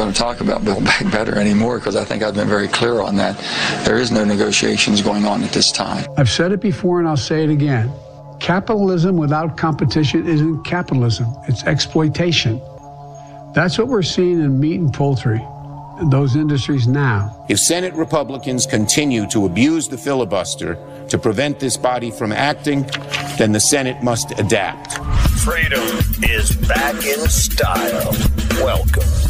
really not going to talk about Build Back Better anymore because I think I've been very clear on that. There is no negotiations going on at this time. I've said it before and I'll say it again. Capitalism without competition isn't capitalism, it's exploitation. That's what we're seeing in meat and poultry, those industries now. If Senate Republicans continue to abuse the filibuster to prevent this body from acting, then the Senate must adapt. Freedom is back in style. Welcome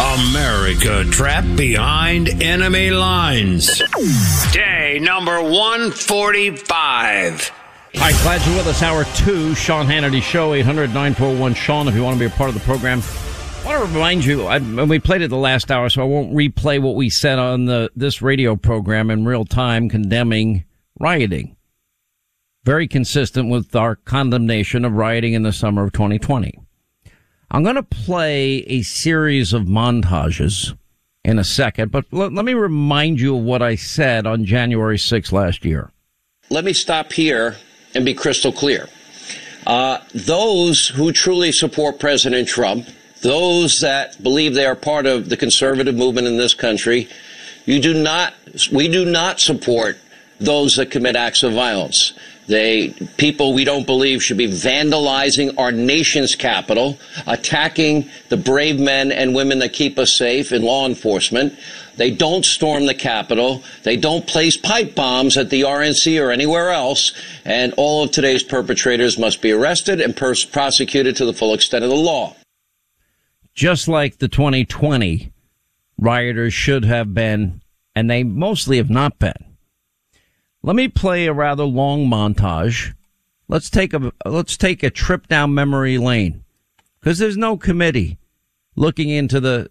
America trapped behind enemy lines. Day number 145. All right, glad you're with us. Hour two, Sean Hannity Show, 800 941 Sean, if you want to be a part of the program. I want to remind you, I, we played it the last hour, so I won't replay what we said on the this radio program in real time condemning rioting. Very consistent with our condemnation of rioting in the summer of 2020. I'm going to play a series of montages in a second, but l- let me remind you of what I said on January 6th last year. Let me stop here and be crystal clear. Uh, those who truly support President Trump, those that believe they are part of the conservative movement in this country, you do not, we do not support those that commit acts of violence. They, people we don't believe should be vandalizing our nation's capital, attacking the brave men and women that keep us safe in law enforcement. They don't storm the Capitol. They don't place pipe bombs at the RNC or anywhere else. And all of today's perpetrators must be arrested and pers- prosecuted to the full extent of the law. Just like the 2020 rioters should have been, and they mostly have not been. Let me play a rather long montage. Let's take a, let's take a trip down memory lane. Cause there's no committee looking into the,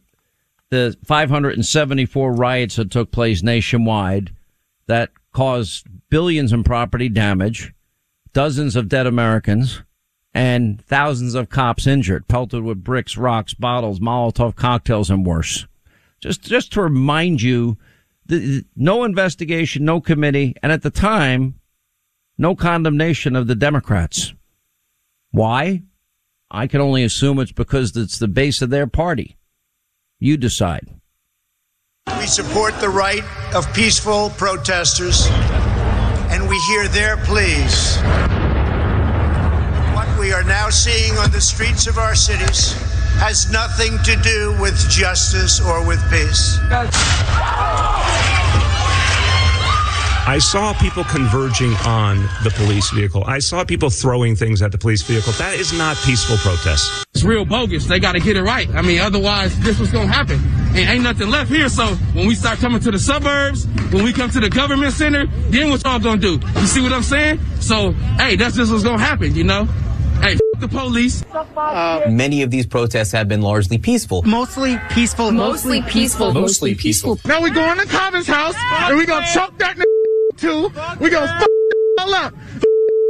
the 574 riots that took place nationwide that caused billions in property damage, dozens of dead Americans, and thousands of cops injured, pelted with bricks, rocks, bottles, Molotov cocktails, and worse. Just, just to remind you, the, no investigation, no committee, and at the time, no condemnation of the Democrats. Why? I can only assume it's because it's the base of their party. You decide. We support the right of peaceful protesters, and we hear their pleas. What we are now seeing on the streets of our cities has nothing to do with justice or with peace. I saw people converging on the police vehicle. I saw people throwing things at the police vehicle. That is not peaceful protest. It's real bogus. They got to get it right. I mean, otherwise, this was going to happen. And ain't nothing left here. So when we start coming to the suburbs, when we come to the government center, then what y'all going to do? You see what I'm saying? So, hey, that's just what's going to happen, you know? Hey, f- the police. Many of these protests have been largely peaceful. Mostly peaceful. Mostly peaceful. Mostly peaceful. Now we go in the Commons house and we gonna choke that n- too. We gonna f- all up. F-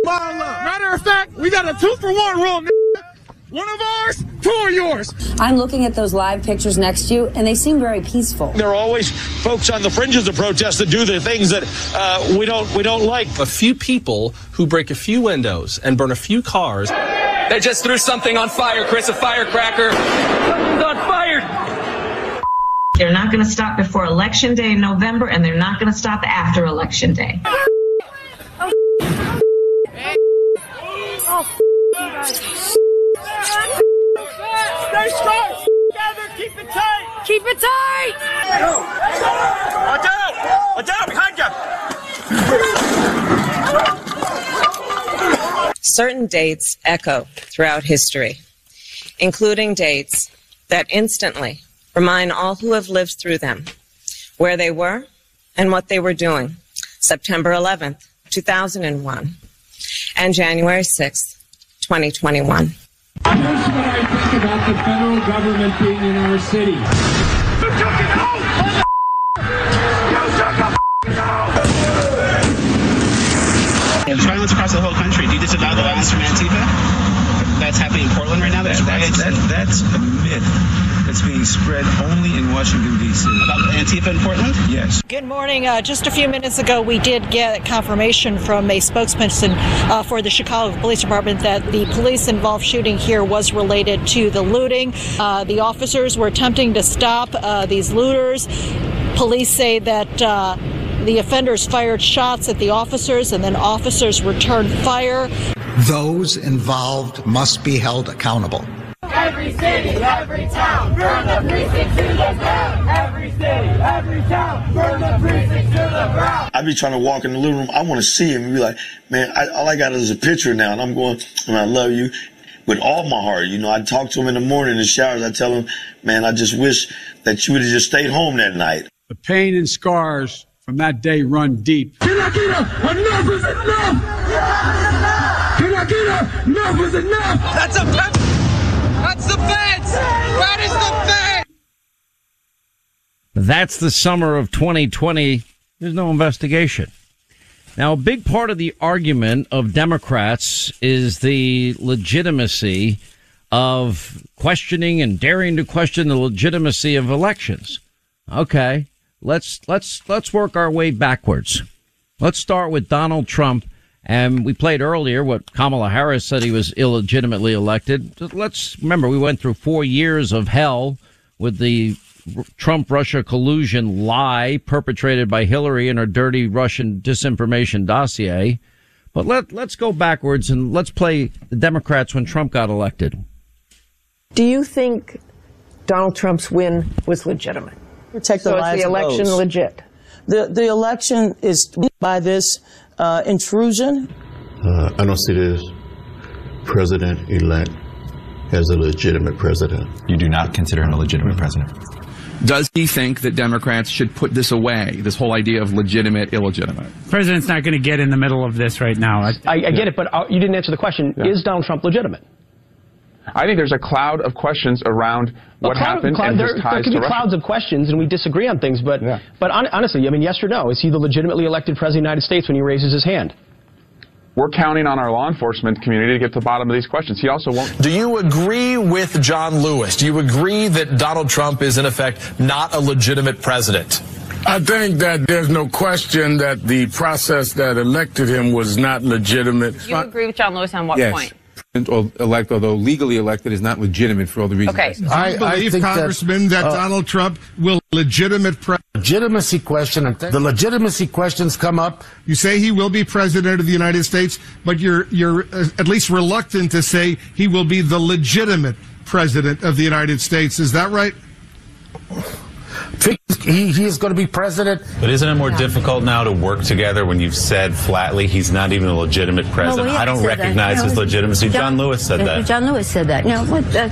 all up. Matter of fact, we got a two for one rule. n- One of ours, two of yours. I'm looking at those live pictures next to you, and they seem very peaceful. There are always folks on the fringes of protests that do the things that uh, we don't we don't like. A few people who break a few windows and burn a few cars. They just threw something on fire, Chris, a firecracker. Something's on fire. They're not going to stop before Election Day in November, and they're not going to stop after Election Day. Stay strong. Together. Keep it tight. Keep it tight. Watch out. Watch out. Behind you. Certain dates echo throughout history, including dates that instantly remind all who have lived through them where they were and what they were doing. September 11th, 2001, and January 6th, 2021. Here's what I think about the federal government being in our city. And violence across the whole country. Do you disavow the violence from Antifa? That's happening in Portland right now. That's That- riots. that- that's a myth that's being spread only in Washington, D.C. About Antifa in Portland? Yes. Good morning. Uh, just a few minutes ago, we did get confirmation from a spokesperson uh, for the Chicago Police Department that the police involved shooting here was related to the looting. Uh, the officers were attempting to stop uh, these looters. Police say that. The offenders fired shots at the officers and then officers returned fire. Those involved must be held accountable. Every city, every town, burn the precinct to the ground. Every city, every town, burn the precinct to the ground. I be trying to walk in the living room. I want to see him and be like, man, I, all I got is a picture now. And I'm going, and I love you with all my heart. You know, I talk to him in the morning in the showers. I tell him, man, I just wish that you would have just stayed home that night. The pain and scars from that day run deep. Can I get a enough is enough? Can I get a enough is enough? That's a That's the fence. That is the fence. That's the summer of 2020. There's no investigation. Now, a big part of the argument of Democrats is the legitimacy of questioning and daring to question the legitimacy of elections. Okay, let's let's let's work our way backwards. Let's start with Donald Trump. And we played earlier what Kamala Harris said he was illegitimately elected. Let's remember we went through four years of hell with the Trump Russia collusion lie perpetrated by Hillary and her dirty Russian disinformation dossier. But let, let's go backwards and let's play the Democrats when Trump got elected. Do you think Donald Trump's win was legitimate? Protect the so lives is the of election those. legit? The the election is by this uh, intrusion. Uh, I don't see this president-elect as a legitimate president. You do not consider him a legitimate president. Does he think that Democrats should put this away, this whole idea of legitimate, illegitimate? The President's not going to get in the middle of this right now. I, I, I get it, but uh, you didn't answer the question. Yeah. Is Donald Trump legitimate? I think there's a cloud of questions around what A cloud- happened cloud- and there, his there could to be Russia. clouds of questions, and we disagree on things. But but hon- honestly, I mean, yes or no? Is he the legitimately elected president of the United States when he raises his hand? We're counting on our law enforcement community to get to the bottom of these questions. He also won't. Do you agree with John Lewis? Do you agree that Donald Trump is, in effect, not a legitimate president? I think that there's no question that the process that elected him was not legitimate. You agree with John Lewis on what yes. point? Or elect, although legally elected, is not legitimate for all the reasons. Okay. I said. I believe, Congressman, that, Donald Trump will legitimate pre- legitimacy question. The legitimacy questions come up. You say he will be president of the United States, but you're you're uh, at least reluctant to say he will be the legitimate president of the United States. Is that right? He, he is going to be president. But isn't it more difficult now to work together when you've said flatly he's not even a legitimate president? we I don't haven't that. recognize No, his legitimacy. John, Lewis said that. John Lewis said that. No, what? Uh,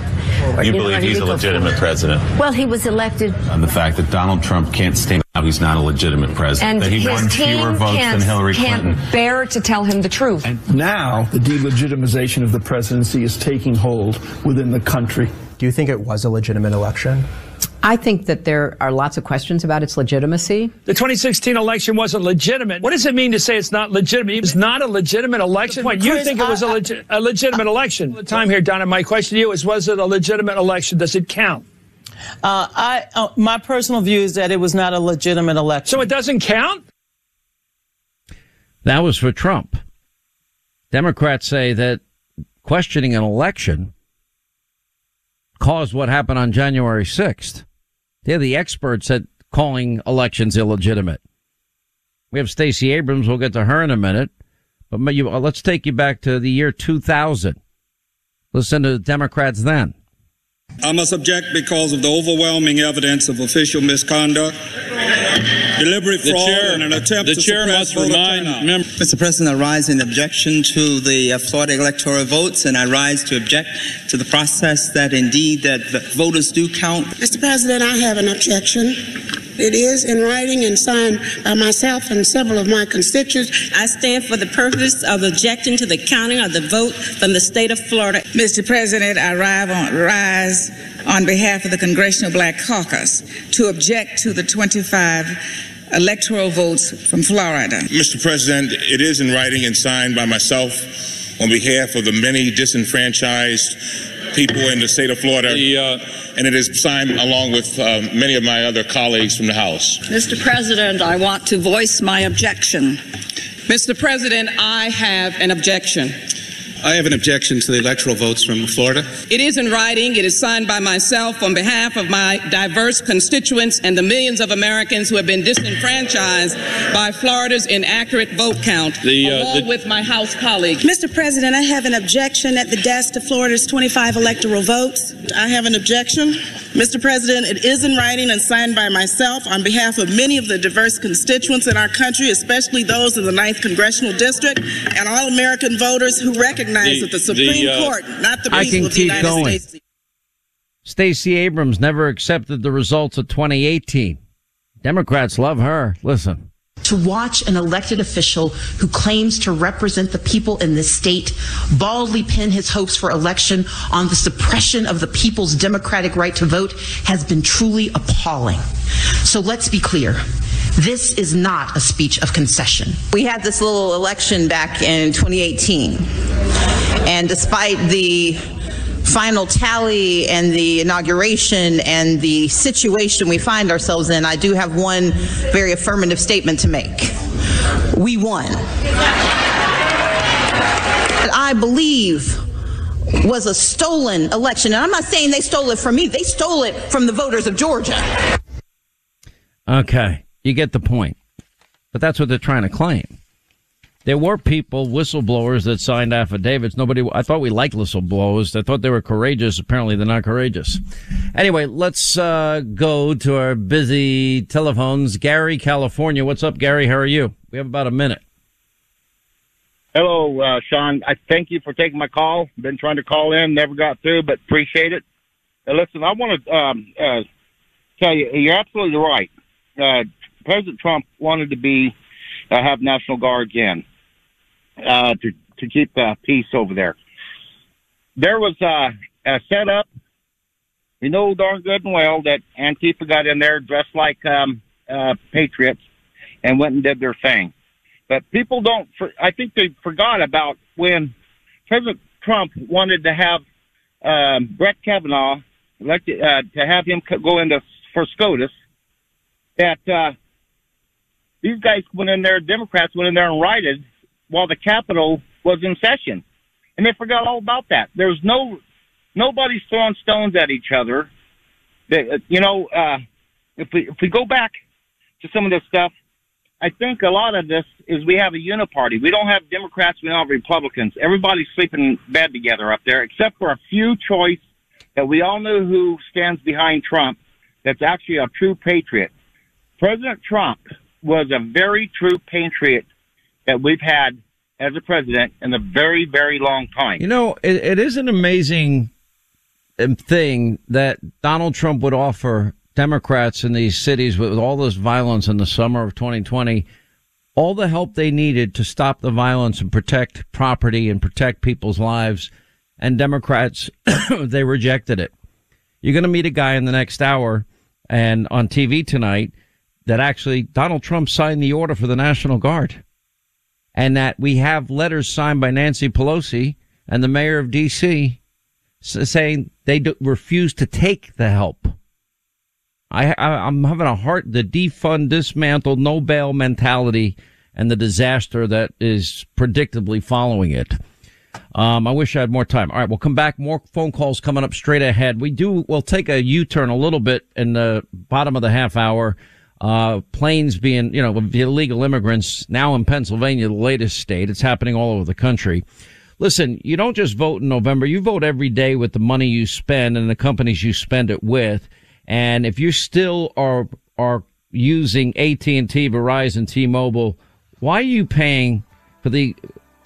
you know, believe on he's a legitimate form. president? Well, he was elected, On the fact that Donald Trump can't stand now he's not a legitimate president. And that he won fewer votes than Hillary can't Clinton. bear to tell him the truth. Now, the delegitimization of the presidency is taking hold within the country. Do you think it was a legitimate election? I think that there are lots of questions about its legitimacy. The 2016 election wasn't legitimate. What does it mean to say it's not legitimate? It's not a legitimate election. What, you think it was a, I- legi- a legitimate election? The time here, Donna. My question to you is: Was it a legitimate election? Does it count? Uh, I uh, my personal view is that it was not a legitimate election. So it doesn't count. That was for Trump. Democrats say that questioning an election caused what happened on January 6th. They're the experts at calling elections illegitimate. We have Stacey Abrams. We'll get to her in a minute. But uh, let's take you back to the year 2000. Listen to the Democrats then. I must object because of the overwhelming evidence of official misconduct, deliberate The fraud, chair- and an attempt the to chair suppress must remind members. mem- Mr. President, I rise in objection to the uh, Florida electoral votes, and I rise to object to the process that indeed that the voters do count. Mr. President, I have an objection. It is in writing and signed by myself and several of my constituents. I stand for the purpose of objecting to the counting of the vote from the state of Florida. Mr. President, I on, rise on behalf of the Congressional Black Caucus to object to the 25 electoral votes from Florida. Mr. President, it is in writing and signed by myself on behalf of the many disenfranchised people in the state of Florida. The, uh, and it is signed along with uh, many of my other colleagues from the House. Mr. President, I want to voice my objection. Mr. President, I have an objection. I have an objection to the electoral votes from Florida. It is in writing. It is signed by myself on behalf of my diverse constituents and the millions of Americans who have been disenfranchised by Florida's inaccurate vote count, the, uh, along the... with my House colleagues. Mr. President, I have an objection at the desk to Florida's 25 electoral votes. I have an objection. Mr. President, it is in writing and signed by myself on behalf of many of the diverse constituents in our country, especially those in the 9th Congressional District, and all American voters who recognize the, that the Supreme the, uh, Court, not the people of the United going. States. Stacey Abrams never accepted the results of 2018. Democrats love her. Listen to watch an elected official who claims to represent the people in this state baldly pin his hopes for election on the suppression of the people's democratic right to vote has been truly appalling. So let's be clear. This is not a speech of concession. We had this little election back in 2018. And despite the final tally and the inauguration and the situation we find ourselves in, I do have one very affirmative statement to make. We won. I believe was a stolen election. And I'm not saying they stole it from me, they stole it from the voters of Georgia. Okay, you get the point. But that's what they're trying to claim. There were people, whistleblowers, that signed affidavits. Nobody, I thought we liked whistleblowers. I thought they were courageous. Apparently, they're not courageous. Anyway, let's uh, go to our busy telephones. Gary, California. What's up, Gary? How are you? We have about a minute. Hello, uh, Sean. I thank you for taking my call. Been trying to call in, never got through, but appreciate it. Uh, listen, I want to um, uh, tell you, you're absolutely right. Uh, President Trump wanted to be uh, have National Guards in uh, to to keep the peace over there. There was uh, a setup. We know darn good and well that Antifa got in there dressed like um, uh, patriots and went and did their thing. But people don't. For, I think they forgot about when President Trump wanted to have um, Brett Kavanaugh elected uh, to have him go into for SCOTUS. That uh, these guys went in there, Democrats went in there and rioted while the Capitol was in session. And they forgot all about that. There's no, nobody's throwing stones at each other. They, uh, you know, uh, if we, if we go back to some of this stuff, I think a lot of this is we have a uniparty. We don't have Democrats. We don't have Republicans. Everybody's sleeping in bed together up there, except for a few choice that we all know who stands behind Trump. That's actually a true patriot. President Trump was a very true patriot that we've had as a president in a very, very long time. You know, it, it is an amazing um, thing that Donald Trump would offer Democrats in these cities with, with all this violence in the summer of 2020 all the help they needed to stop the violence and protect property and protect people's lives. And Democrats, they rejected it. You're going to meet a guy in the next hour and on TV tonight that actually Donald Trump signed the order for the National Guard and that we have letters signed by Nancy Pelosi and the mayor of D.C. saying they do, refuse to take the help. I, I, am having a heart, the defund, dismantle, no bail mentality and the disaster that is predictably following it. Um, I wish I had more time. All right, we'll come back. More phone calls coming up straight ahead. We do, we'll take a U-turn a little bit in the bottom of the half hour uh, planes being, you know, illegal immigrants now in Pennsylvania, the latest state. It's happening all over the country. Listen, you don't just vote in November. You vote every day with the money you spend and the companies you spend it with. And if you still are, are using AT&T, Verizon, T-Mobile, why are you paying for the,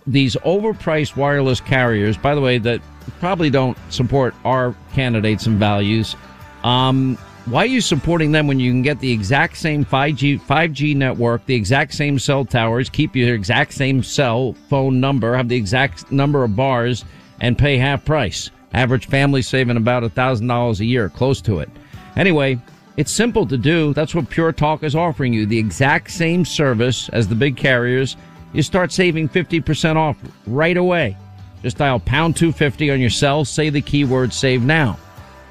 these overpriced wireless carriers, by the way, that probably don't support our candidates and values? Um, why are you supporting them when you can get the exact same 5G 5G network, the exact same cell towers, keep your exact same cell phone number, have the exact number of bars, and pay half price? Average family saving about thousand dollars a year, close to it. Anyway, it's simple to do. That's what Pure Talk is offering you. The exact same service as the big carriers. You start saving 50% off right away. Just dial pound 250 on your cell, say the keyword save now.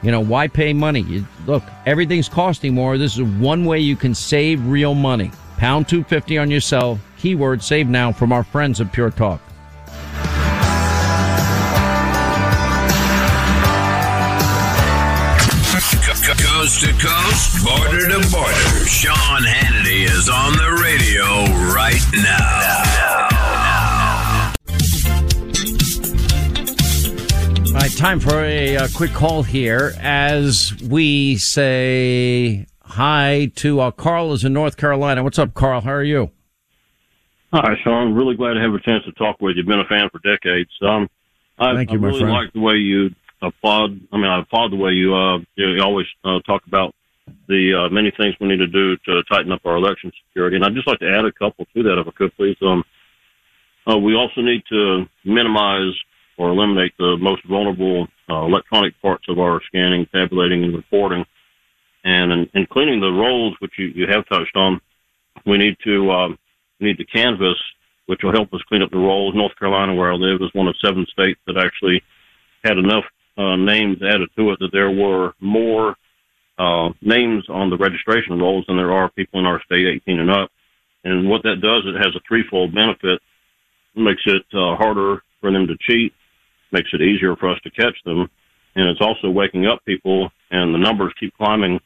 You know, why pay money? You, look, everything's costing more. This is one way you can save real money. Pound 250 on yourself. keyword save now from our friends at Pure Talk. Coast to coast, border to border. Sean Hannity is on the radio right now. Right, time for a, a quick call here as we say hi to uh, Carl is in North Carolina. What's up, Carl? How are you? Hi, Sean. Really glad to have a chance to talk with you. I've been a fan for decades. Um, I, Thank you, I my really friend. like the way you applaud. I mean, I applaud the way you uh, you always uh, talk about the uh, many things we need to do to tighten up our election security. And I'd just like to add a couple to that, if I could, please. Um, uh, we also need to minimize or eliminate the most vulnerable uh, electronic parts of our scanning, tabulating, and reporting. And in, in cleaning the rolls, which you, you have touched on, we need to um, we need to canvas, which will help us clean up the rolls. North Carolina, where I live, is one of seven states that actually had enough uh, names added to it that there were more uh, names on the registration rolls than there are people in our state 18 and up. And what that does, it has a threefold benefit. It makes it uh, harder for them to cheat, makes it easier for us to catch them, and it's also waking up people. And the numbers keep climbing.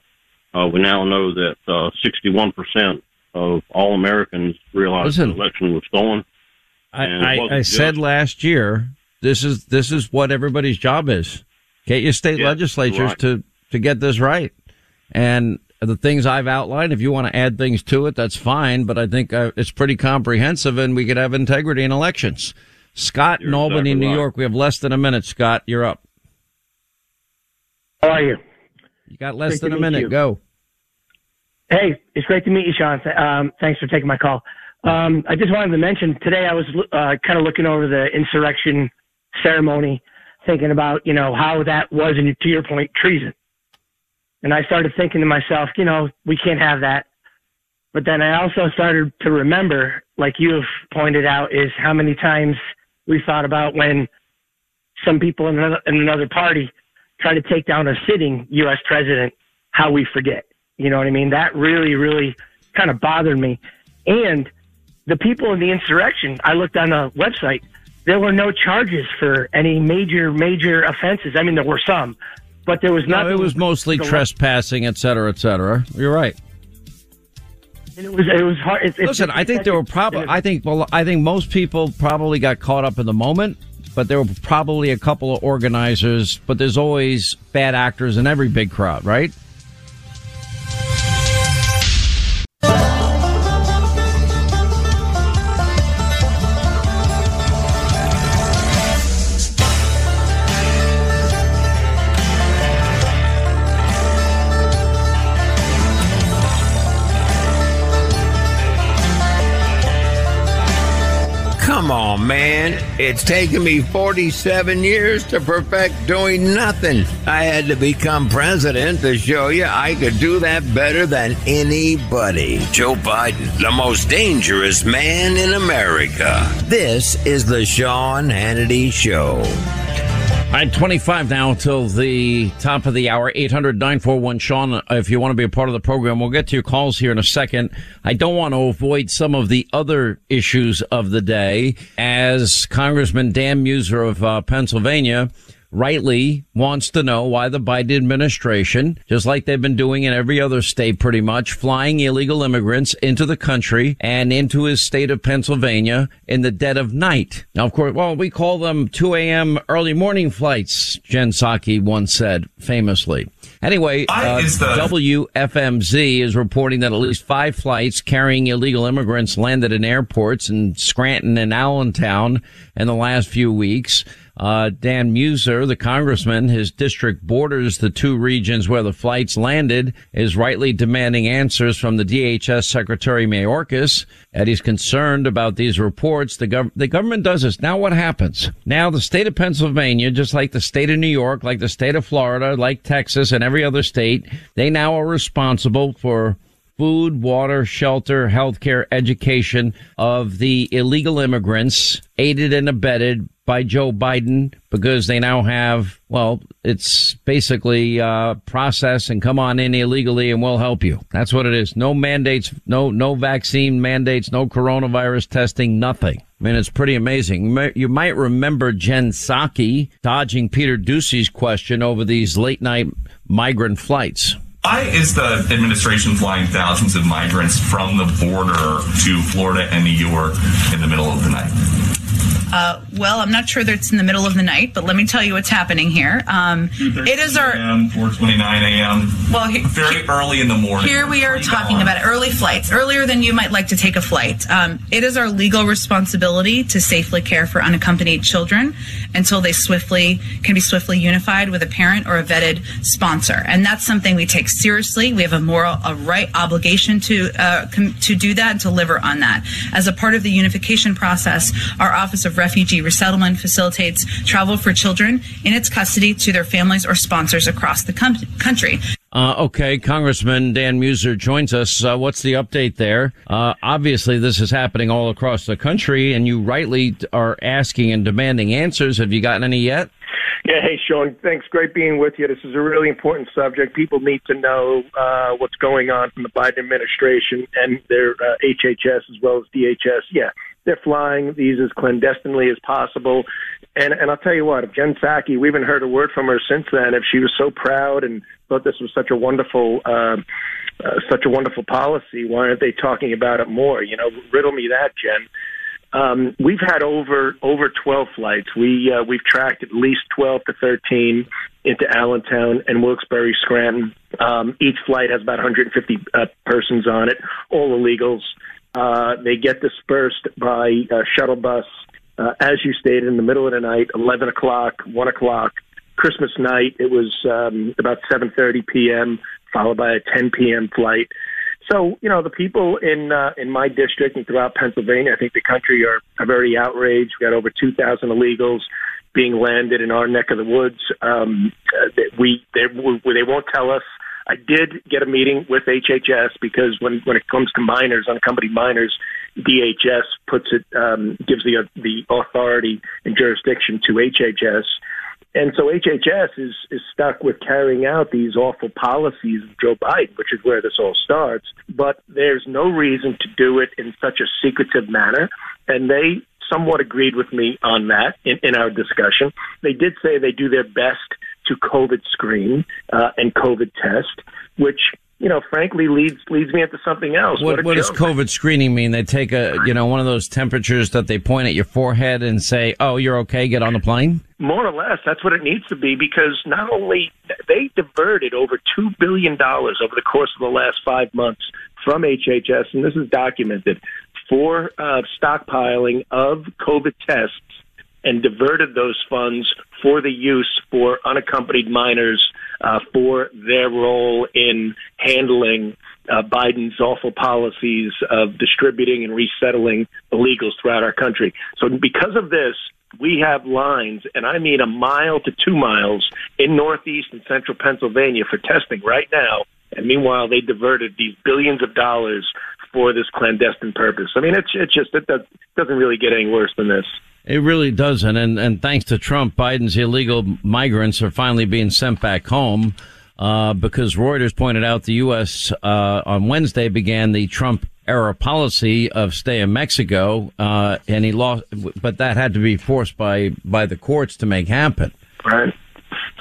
Uh, we now know that uh, 61% of all Americans realize Listen. the election was stolen. I, I, I said last year this is this is what everybody's job is. Get your state Yeah, legislatures right. to to get this right. And the things I've outlined, if you want to add things to it, that's fine. But I think uh, it's pretty comprehensive, and we could have integrity in elections. Scott in You're Albany, exactly New right. York. We have less than a minute. Scott, you're up. How are you? You got less Great than a minute. you. Go. Hey, it's great to meet you, Sean. Um, thanks for taking my call. Um, I just wanted to mention today I was uh, kind of looking over the insurrection ceremony, thinking about you know how that was, and to your point, treason. And I started thinking to myself, you know, we can't have that. But then I also started to remember, like you have pointed out, is how many times we thought about when some people in another, in another party try to take down a sitting U.S. president, how we forget. You know what I mean? That really, really kind of bothered me. And the people in the insurrection, I looked on the website, there were no charges for any major, major offenses. I mean, there were some, but there was No, nothing. it was mostly trespassing, et cetera, et cetera. You're right. And It was, it was hard. Listen, I think there were probably. I think. Well, I think most people probably got caught up in the moment, but there were probably a couple of organizers. But there's always bad actors in every big crowd, right? It's taken me 47 years to perfect doing nothing. I had to become president to show you I could do that better than anybody. Joe Biden, the most dangerous man in America. This is the Sean Hannity Show. Right, 25 now until the top of the hour. 800 941 Sean, if you want to be a part of the program. We'll get to your calls here in a second. I don't want to avoid some of the other issues of the day as Congressman Dan Meuser of uh, Pennsylvania rightly wants to know why the Biden administration, just like they've been doing in every other state pretty much, flying illegal immigrants into the country and into his state of Pennsylvania in the dead of night. Now, of course, well, we call them 2 a.m. early morning flights, Jen Psaki once said famously. Anyway, uh, WFMZ is reporting that at least five flights carrying illegal immigrants landed in airports in Scranton and Allentown in the last few weeks. Uh, Dan Meuser, the congressman, his district borders the two regions where the flights landed, is rightly demanding answers from the DHS Secretary Mayorkas. And he's concerned about these reports. The, gov- the government does this. Now what happens? Now the state of Pennsylvania, just like the state of New York, like the state of Florida, like Texas and every other state, they now are responsible for food, water, shelter, healthcare, education of the illegal immigrants aided and abetted by Joe Biden because they now have, well, it's basically uh, process and come on in illegally and we'll help you. That's what it is. No mandates, no no vaccine mandates, no coronavirus testing, nothing. I mean, it's pretty amazing. You might remember Jen Psaki dodging Peter Doocy's question over these late night migrant flights. Why is the administration flying thousands of migrants from the border to Florida and New York in the middle of the night? Uh, well, I'm not sure that it's in the middle of the night, but let me tell you what's happening here. Um, it is our 4:29 a.m. Well, he, very early in the morning. Here we are talking about early flights, earlier than you might like to take a flight. Um, it is our legal responsibility to safely care for unaccompanied children until they swiftly can be swiftly unified with a parent or a vetted sponsor, and that's something we take seriously. We have a moral, a right, obligation to uh, com- to do that and to deliver on that. As a part of the unification process, our Office of Refugee Resettlement facilitates travel for children in its custody to their families or sponsors across the com- country. Uh, okay, Congressman Dan Meuser joins us. Uh, what's the update there? Uh, obviously, this is happening all across the country, and you rightly are asking and demanding answers. Have you gotten any yet? Yeah, hey, Sean. Thanks. Great being with you. This is a really important subject. People need to know uh, what's going on from the Biden administration and their uh, HHS as well as DHS. Yeah, they're flying these as clandestinely as possible. And and I'll tell you what, if Jen Psaki, we haven't heard a word from her since then. If she was so proud and thought this was such a wonderful, uh, uh, such a wonderful policy, why aren't they talking about it more? You know, riddle me that, Jen. Um, we've had over over 12 flights. We uh, we've tracked at least 12 to 13 into Allentown and Wilkes-Barre, Scranton. Um, each flight has about 150 uh, persons on it, all illegals. Uh, they get dispersed by uh, shuttle bus, uh, as you stated, in the middle of the night, 11 o'clock, 1 o'clock. Christmas night, it was um, about 7.30 p.m., followed by a 10 p.m. flight. So, you know, the people in uh, in my district and throughout Pennsylvania, I think the country are, are very outraged. We got over 2,000 illegals being landed in our neck of the woods. Um, uh, we they, they won't tell us I did get a meeting with HHS because when when it comes to minors, unaccompanied minors, DHS puts it um, gives the the authority and jurisdiction to HHS. And so HHS is is stuck with carrying out these awful policies of Joe Biden, which is where this all starts. But there's no reason to do it in such a secretive manner. And they somewhat agreed with me on that in, in our discussion. They did say they do their best to COVID screen uh, and COVID test, which you know, frankly, leads leads me into something else. What, what, what does COVID screening mean? They take a you know one of those temperatures that they point at your forehead and say, "Oh, you're okay. Get on the plane." More or less, that's what it needs to be because not only they diverted over two billion dollars over the course of the last five months from HHS, and this is documented for uh, stockpiling of COVID tests and diverted those funds for the use for unaccompanied minors uh, for their role in handling uh, Biden's awful policies of distributing and resettling illegals throughout our country. So, because of this, we have lines, and I mean a mile to two miles in northeast and central Pennsylvania for testing right now. And meanwhile, they diverted these billions of dollars for this clandestine purpose. I mean, it's it's just it doesn't really get any worse than this. It really doesn't. And, and thanks to Trump, Biden's illegal migrants are finally being sent back home. Uh, because Reuters pointed out the U.S. Uh, on Wednesday began the Trump era policy of stay in Mexico, uh, and he lost, but that had to be forced by by the courts to make happen. Right.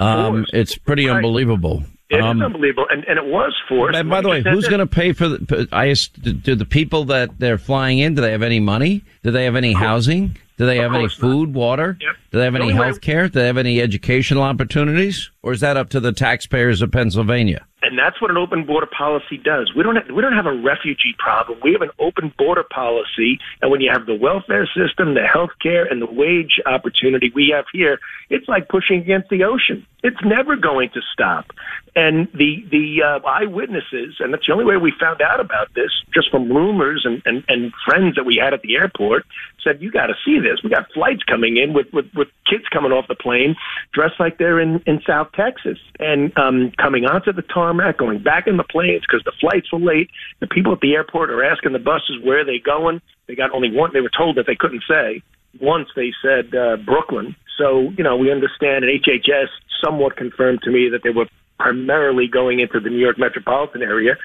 Um, it's pretty right. unbelievable. It um, is unbelievable, and, and it was forced. And by the way, who's going to pay for the? I do the people that they're flying in? Do they have any money? Do they have any housing? Do they have any food, not. water? Yep. Do they have any health care? Do they have any educational opportunities? Or is that up to the taxpayers of Pennsylvania? And that's what an open border policy does. We don't have, we don't have a refugee problem. We have an open border policy. And when you have the welfare system, the health care, and the wage opportunity we have here, it's like pushing against the ocean. It's never going to stop. And the the uh, eyewitnesses, and that's the only way we found out about this, just from rumors and, and, and friends that we had at the airport, said, "You got to see this. We got flights coming in with, with with kids coming off the plane dressed like they're in in South Texas and um, coming onto the tarmac, going back in the planes because the flights were late. The people at the airport are asking the buses where they're going. They got only one. They were told that they couldn't say. Once they said uh, Brooklyn. So you know we understand, and HHS somewhat confirmed to me that they were primarily going into the New York metropolitan area.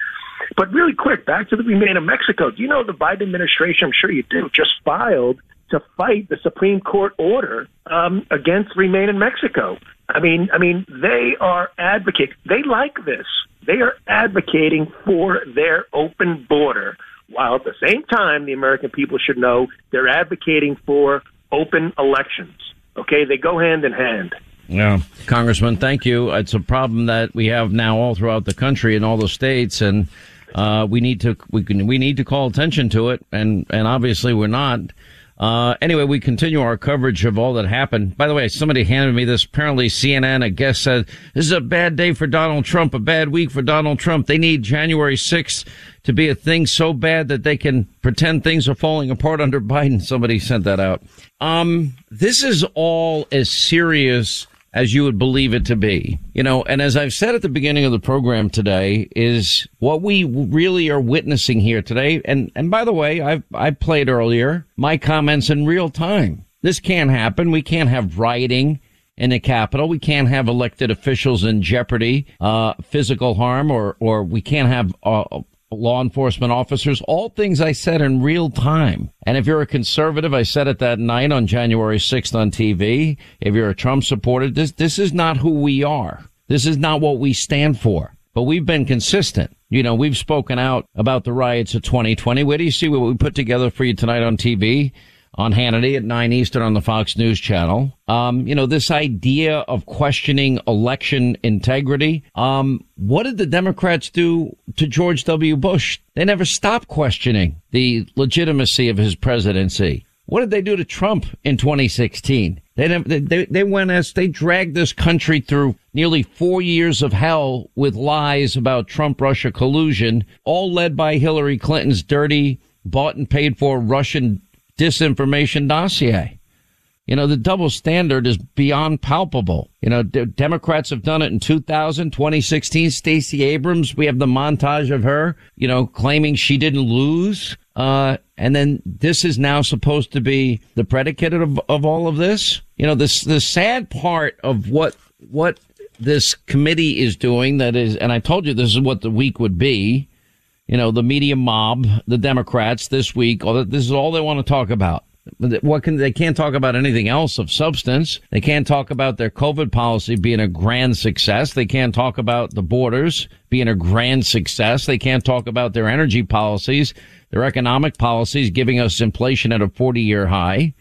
But really quick, back to the Remain in Mexico. Do you know the Biden administration, I'm sure you do, just filed to fight the Supreme Court order um, against Remain in Mexico. I mean, I mean, they are advocating. They like this. They are advocating for their open border, while at the same time, the American people should know they're advocating for open elections. Okay, they go hand in hand. Yeah, Congressman, thank you. It's a problem that we have now all throughout the country in all the states, and uh, we need to we can we need to call attention to it, and and obviously we're not. Uh, anyway, we continue our coverage of all that happened. By the way, somebody handed me this. Apparently, CNN, I guess, said this is a bad day for Donald Trump, a bad week for Donald Trump. They need January 6th to be a thing so bad that they can pretend things are falling apart under Biden. Somebody sent that out. Um, this is all as serious as you would believe it to be. You know, and as I've said at the beginning of the program today is what we really are witnessing here today. And, and by the way, I've, I played earlier my comments in real time. This can't happen. We can't have rioting in the Capitol. We can't have elected officials in jeopardy, uh, physical harm, or, or we can't have uh, law enforcement officers, all things I said in real time. And if you're a conservative, I said it that night on January 6th on TV. If you're a Trump supporter, this, this is not who we are. This is not what we stand for. But we've been consistent. You know, we've spoken out about the riots of 2020. Where do you see what we put together for you tonight on TV? On Hannity at 9 Eastern on the Fox News channel. Um, you know, this idea of questioning election integrity. Um, what did the Democrats do to George W. Bush? They never stopped questioning the legitimacy of his presidency. What did they do to Trump in 2016? They, they, they went as they dragged this country through nearly four years of hell with lies about Trump Russia collusion, all led by Hillary Clinton's dirty, bought and paid for Russian disinformation dossier. You know, the double standard is beyond palpable. You know, d- Democrats have done it in 2000, 2016. Stacey Abrams, we have the montage of her, you know, claiming she didn't lose. Uh, and then this is now supposed to be the predicate of, of all of this. You know, this, the sad part of what, what this committee is doing that is, and I told you this is what the week would be you know, the media mob, the Democrats this week, all that, this is all they want to talk about. What can, they can't talk about anything else of substance. They can't talk about their COVID policy being a grand success. They can't talk about the borders being a grand success. They can't talk about their energy policies, their economic policies giving us inflation at a 40 year high.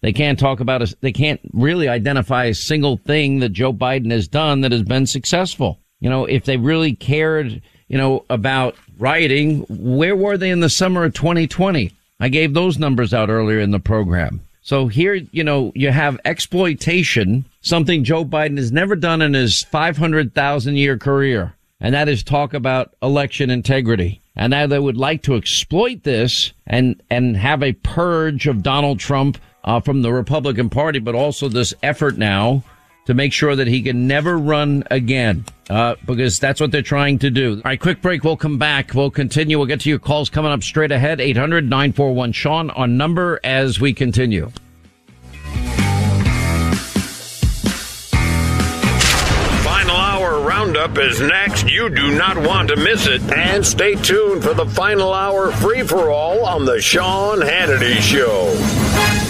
They can't talk about a, they can't really identify a single thing that Joe Biden has done that has been successful. You know, if they really cared, you know, about rioting, where were they in the summer of 2020? I gave those numbers out earlier in the program. So here, you know, you have exploitation, something Joe Biden has never done in his 500,000 year career. And that is talk about election integrity. And now they would like to exploit this and, and have a purge of Donald Trump uh, from the Republican Party, but also this effort now to make sure that he can never run again. Uh, because that's what they're trying to do. All right, quick break. We'll come back. We'll continue. We'll get to your calls coming up straight ahead. 800 941 Sean on number as we continue. Final hour roundup is next. You do not want to miss it. And stay tuned for the final hour free for all on the Sean Hannity Show.